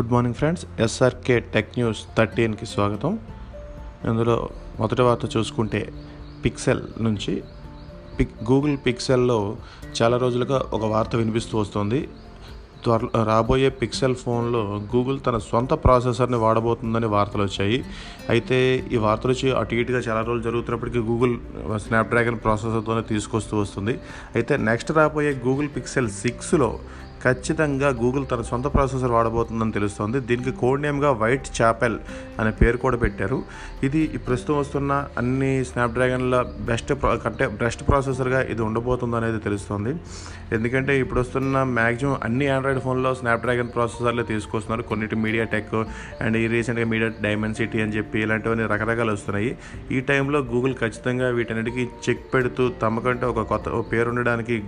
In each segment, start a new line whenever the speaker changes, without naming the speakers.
Good morning friends SRK tech news థర్టీన్కి స్వాగతం. ఇందులో మొదటి వార్త చూసుకుంటే పిక్సెల్ నుంచి పిక్ గూగుల్ పిక్సెల్లో చాలా రోజులుగా ఒక వార్త వినిపిస్తూ వస్తుంది. త్వర రాబోయే పిక్సెల్ ఫోన్లో గూగుల్ తన సొంత ప్రాసెసర్ని వాడబోతుందని వార్తలు వచ్చాయి. అయితే ఈ వార్తలు వచ్చి అటు ఇటుగా చాలా రోజులు జరుగుతున్నప్పటికీ గూగుల్ స్నాప్డ్రాగన్ ప్రాసెసర్తోనే తీసుకొస్తూ వస్తుంది. అయితే నెక్స్ట్ రాబోయే గూగుల్ పిక్సెల్ సిక్స్లో ఖచ్చితంగా గూగుల్ తన సొంత ప్రాసెసర్ వాడబోతుందని తెలుస్తోంది. దీనికి కోడ్ నేమ్గా వైట్ చాపెల్ అనే పేరు కూడా పెట్టారు. ఇది ప్రస్తుతం వస్తున్న అన్ని స్నాప్డ్రాగన్ల బెస్ట్ అంటే బెస్ట్ ప్రాసెసర్గా ఇది ఉండబోతుంది అనేది తెలుస్తుంది. ఎందుకంటే ఇప్పుడు వస్తున్న మ్యాక్సిమం అన్ని ఆండ్రాయిడ్ ఫోన్లో స్నాప్డ్రాగన్ ప్రాసెసర్లే తీసుకొస్తున్నారు. కొన్నిటి మీడియా టెక్ అండ్ ఈ రీసెంట్గా మీడియా డైమండ్ సిటీ అని చెప్పి ఇలాంటివన్నీ రకరకాలు వస్తున్నాయి. ఈ టైంలో గూగుల్ ఖచ్చితంగా వీటన్నిటికీ చెక్ పెడుతూ తమకంటే ఒక కొత్త పేరు ఉండడానికి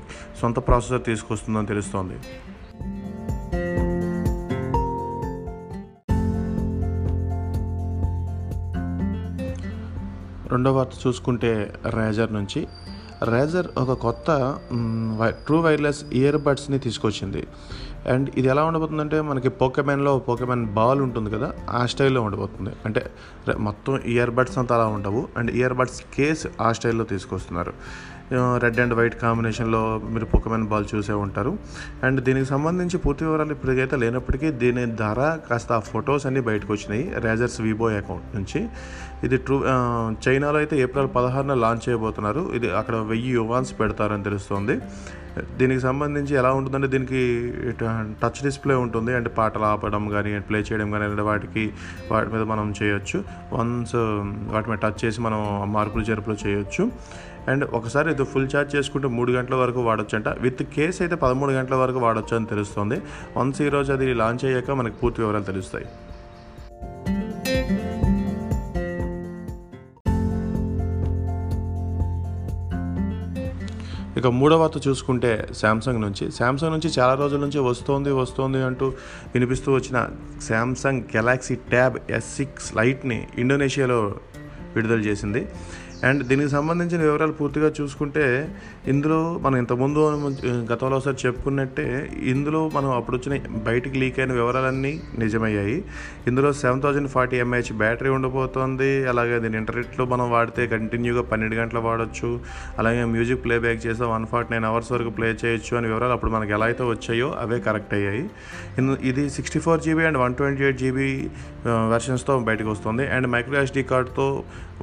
సొంత ప్రాసెసర్ తీసుకొస్తుందని తెలుస్తోంది. రెండో వార్త చూసుకుంటే రేజర్ నుంచి. రేజర్ ఒక కొత్త ట్రూ వైర్లెస్ ఇయర్ బడ్స్ని తీసుకొచ్చింది. అండ్ ఇది ఎలా ఉండబోతుందంటే మనకి పోకెమెన్లో పోకెమెన్ బాల్ ఉంటుంది కదా ఆ స్టైల్లో ఉండబోతుంది. అంటే మొత్తం ఇయర్ బడ్స్ అంతా అలా ఉండవు. అండ్ ఇయర్ బడ్స్ కేస్ ఆ స్టైల్లో తీసుకొస్తున్నారు. రెడ్ అండ్ వైట్ కాంబినేషన్లో మీరు పొక్కమైన బాల్ చూసే ఉంటారు. అండ్ దీనికి సంబంధించి పూర్తి వివరాలు ఇప్పటికైతే లేనప్పటికీ దీని ధర కాస్త ఆ ఫొటోస్ అన్నీ బయటకు వచ్చినాయి రేజర్స్ వివో అకౌంట్ నుంచి. ఇది ట్రూ చైనాలో అయితే ఏప్రిల్ పదహారున లాంచ్ చేయబోతున్నారు. ఇది అక్కడ వెయ్యి యువాన్స్ పెడతారని తెలుస్తోంది. దీనికి సంబంధించి ఎలా ఉంటుందంటే దీనికి టచ్ డిస్ప్లే ఉంటుంది. అంటే పాటలు ఆపడం కానీ ప్లే చేయడం కానీ అలాంటి వాటికి వాటి మీద మనం చేయొచ్చు. వన్స్ um, వాటి మీద టచ్ చేసి మనం మార్పులు జరుపులు చేయొచ్చు. అండ్ ఒకసారి ఇది ఫుల్ ఛార్జ్ చేసుకుంటే మూడు గంటల వరకు వాడచ్చు అంట విత్ కేస్ అయితే పదమూడు గంటల వరకు వాడచ్చు అని తెలుస్తుంది వన్స్ ఈరోజు అది లాంచ్ అయ్యాక మనకు పూర్తి వివరాలు తెలుస్తాయి. ఇక మూడవ వార్త చూసుకుంటే శాంసంగ్ నుంచి. శాంసంగ్ నుంచి చాలా రోజుల నుంచి వస్తోంది వస్తోంది అంటూ వినిపిస్తూ వచ్చిన Samsung Galaxy tab S six లైట్ని ఇండోనేషియాలో విడుదల చేసింది. అండ్ దీనికి సంబంధించిన వివరాలు పూర్తిగా చూసుకుంటే ఇందులో మనం ఇంతకుముందు గతంలో ఒకసారి చెప్పుకున్నట్టే ఇందులో మనం అప్పుడు వచ్చిన బయటికి లీక్ అయిన వివరాలన్నీ నిజమయ్యాయి. ఇందులో seven thousand forty M A H battery ఉండబోతోంది అలాగే దీని ఇంటర్నెట్లో మనం వాడితే కంటిన్యూగా పన్నెండు గంటలు వాడచ్చు. అలాగే మ్యూజిక్ ప్లేబ్యాక్ చేస్తే వన్ ఫార్టీ నైన్ అవర్స్ వరకు ప్లే చేయొచ్చు అని వివరాలు అప్పుడు మనకి ఎలా అయితే వచ్చాయో అవే కరెక్ట్ అయ్యాయి. ఇది sixty four GB and one twenty eight GB వెర్షన్స్తో బయటకు వస్తుంది. అండ్ మైక్రో ఎస్డీ కార్డ్తో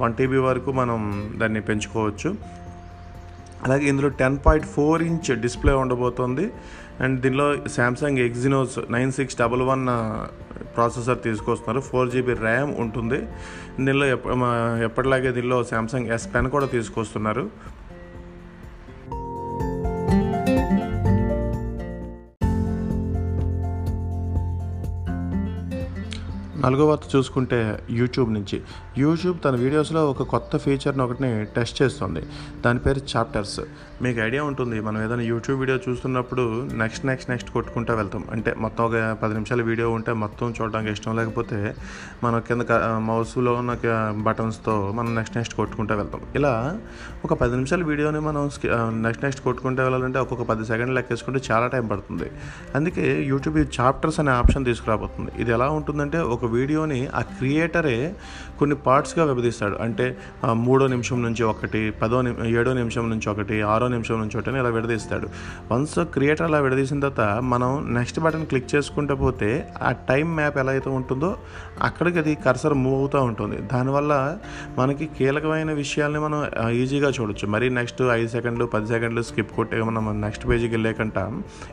వన్ టీబీ వరకు మనం దాన్ని పెంచుకోవచ్చు. అలాగే ఇందులో ten point four inch display ఉండబోతోంది. అండ్ దీనిలో Samsung Exynos nine six double one processor తీసుకొస్తున్నారు. ఫోర్ జీబీ ర్యామ్ ఉంటుంది. దీనిలో ఎప్పటిలాగే దీనిలో శాంసంగ్ ఎస్ పెన్ కూడా తీసుకొస్తున్నారు. నాలుగో వార్త చూసుకుంటే యూట్యూబ్ నుంచి. యూట్యూబ్ తన వీడియోస్లో ఒక కొత్త ఫీచర్ని ఒకటిని టెస్ట్ చేస్తుంది. దాని పేరు చాప్టర్స్. మీకు ఐడియా ఉంటుంది మనం ఏదైనా యూట్యూబ్ వీడియో చూస్తున్నప్పుడు నెక్స్ట్ నెక్స్ట్ నెక్స్ట్ కొట్టుకుంటూ వెళ్తాం. అంటే మొత్తం ఒక పది నిమిషాల వీడియో ఉంటే మొత్తం చూడడానికి ఇష్టం లేకపోతే మన కింద మౌస్లో ఉన్న బటన్స్తో మనం నెక్స్ట్ నెక్స్ట్ కొట్టుకుంటూ వెళ్తాం. ఇలా ఒక పది నిమిషాల వీడియోని మనం నెక్స్ట్ నెక్స్ట్ కొట్టుకుంటూ వెళ్ళాలంటే ఒక్కొక్క పది సెకండ్లు లెక్కేసుకుంటే చాలా టైం పడుతుంది. అందుకే యూట్యూబ్ చాప్టర్స్ అనే ఆప్షన్ తీసుకురాబోతుంది. ఇది ఎలా ఉంటుందంటే ఒక వీడియోని ఆ క్రియేటరే కొన్ని పార్ట్స్గా విభజిస్తాడు. అంటే మూడో నిమిషం నుంచి ఒకటి పదో ఏడో నిమిషం నుంచి ఒకటి ఆరో నిమిషం నుంచి ఒకటి ఇలా విడదీస్తాడు. వన్స్ క్రియేటర్ అలా విడదీసిన తర్వాత మనం నెక్స్ట్ బటన్ క్లిక్ చేసుకుంటే పోతే ఆ టైం మ్యాప్ ఎలా అయితే ఉంటుందో అక్కడికి అది కర్సర్ మూవ్ అవుతూ ఉంటుంది. దానివల్ల మనకి కీలకమైన విషయాల్ని మనం ఈజీగా చూడొచ్చు. మరి నెక్స్ట్ ఐదు సెకండ్లు పది సెకండ్లు స్కిప్ కొట్టే మనం నెక్స్ట్ పేజీకి వెళ్ళేకంట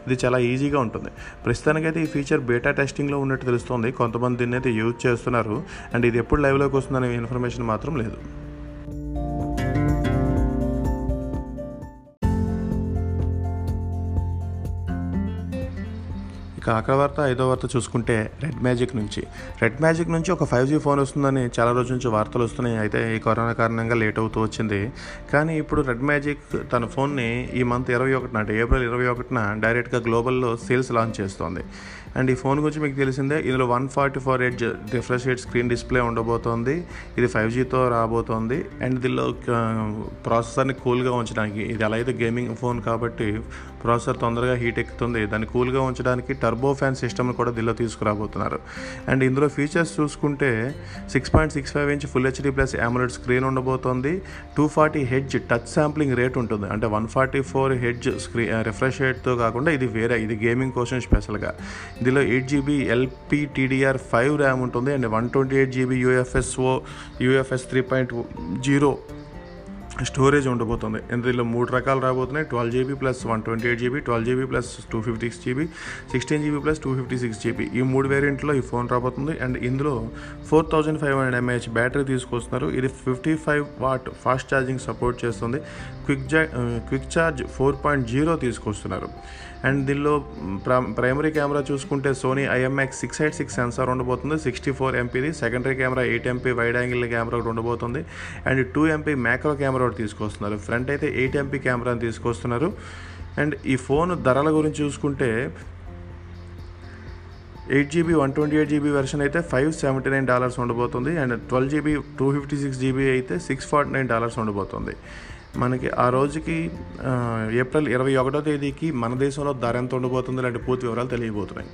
ఇది చాలా ఈజీగా ఉంటుంది. ప్రస్తుతానికైతే ఈ ఫీచర్ బేటా టెస్టింగ్లో ఉన్నట్టు తెలుస్తుంది. కొంతమంది దీన్ని అయితే యూజ్ చేస్తున్నారు. అండ్ ఇది ఎప్పుడు లైవ్లోకి వస్తుందనే ఇన్ఫర్మేషన్ మాత్రం లేదు. ఇక ఆఖరి వార్త ఐదో వార్త చూసుకుంటే రెడ్ మ్యాజిక్ నుంచి. రెడ్ మ్యాజిక్ నుంచి ఒక ఫైవ్ జీ ఫోన్ వస్తుందని చాలా రోజుల నుంచి వార్తలు వస్తున్నాయి. అయితే ఈ కరోనా కారణంగా లేట్ అవుతూ వచ్చింది. కానీ ఇప్పుడు రెడ్ మ్యాజిక్ తన ఫోన్ని ఈ మంత్ ఇరవై ఒకటిన అంటే ఏప్రిల్ ఇరవై ఒకటిన డైరెక్ట్గా గ్లోబల్లో సేల్స్ లాంచ్ చేస్తోంది. అండ్ ఈ ఫోన్ గురించి మీకు తెలిసిందే ఇందులో one forty four eight refresh rate screen display ఉండబోతోంది. ఇది ఫైవ్ జీతో రాబోతోంది. అండ్ దీనిలో ప్రాసెసర్ని కూల్గా ఉంచడానికి ఇది ఎలా అయితే గేమింగ్ ఫోన్ కాబట్టి ప్రాసెసర్ తొందరగా హీట్ ఎక్కుతుంది. దాన్ని కూల్గా ఉంచడానికి టర్బో ఫ్యాన్ సిస్టమ్ను కూడా దీనిలో తీసుకురాబోతున్నారు. అండ్ ఇందులో ఫీచర్స్ చూసుకుంటే six point six five inch full HD plus AMOLED screen ఉండబోతోంది. Two forty hertz touch sampling rate ఉంటుంది. అంటే one forty four hertz screen refresh రేట్తో కాకుండా ఇది వేరే ఇది గేమింగ్ కోసం స్పెషల్గా. ఇందులో eight GB LPDDR five RAM ఉంటుంది. And one twenty eight GB UFS UFS three point zero storage ఉండబోతుంది. ఇందులో మూడు రకాలు రాబోతున్నాయి. Twelve GB plus one twenty eight GB twelve GB plus two fifty six GB sixteen GB plus two fifty six GB. ఈ మూడు వేరియంట్లో ఈ phone రాబోతుంది. అండ్ ఇందులో four thousand five hundred M A H battery తీసుకొస్తున్నారు. ఇది fifty five watt fast charging support చేస్తుంది. Quick జా quick charge four point zero తీసుకొస్తున్నారు. అండ్ దీనిలో ప్రైమరీ కెమెరా చూసుకుంటే Sony IMX six eight six sensor ఉండబోతుంది. Sixty four ఎంపీది secondary camera eight MP wide angle camera ఒకటి ఉండబోతుంది. And two MP macro camera ఒకటి తీసుకొస్తున్నారు. ఫ్రంట్ అయితే ఎయిట్ ఎంపీ కెమెరాని తీసుకొస్తున్నారు. అండ్ ఈ ఫోన్ ధరల గురించి చూసుకుంటే eight GB one twenty eight GB version అయితే ఫైవ్ సెవెంటీ నైన్ డాలర్స్ ఉండబోతుంది. And twelve GB two fifty six GB అయితే సిక్స్ ఫార్టీ నైన్ డాలర్స్ ఉండబోతుంది. మనకి ఆ రోజుకి ఏప్రిల్ ఇరవై ఒకటో తేదీకి మన దేశంలో ధర ఎంత ఉండబోతుంది లాంటి పూర్తి వివరాలు తెలియబోతున్నాయి.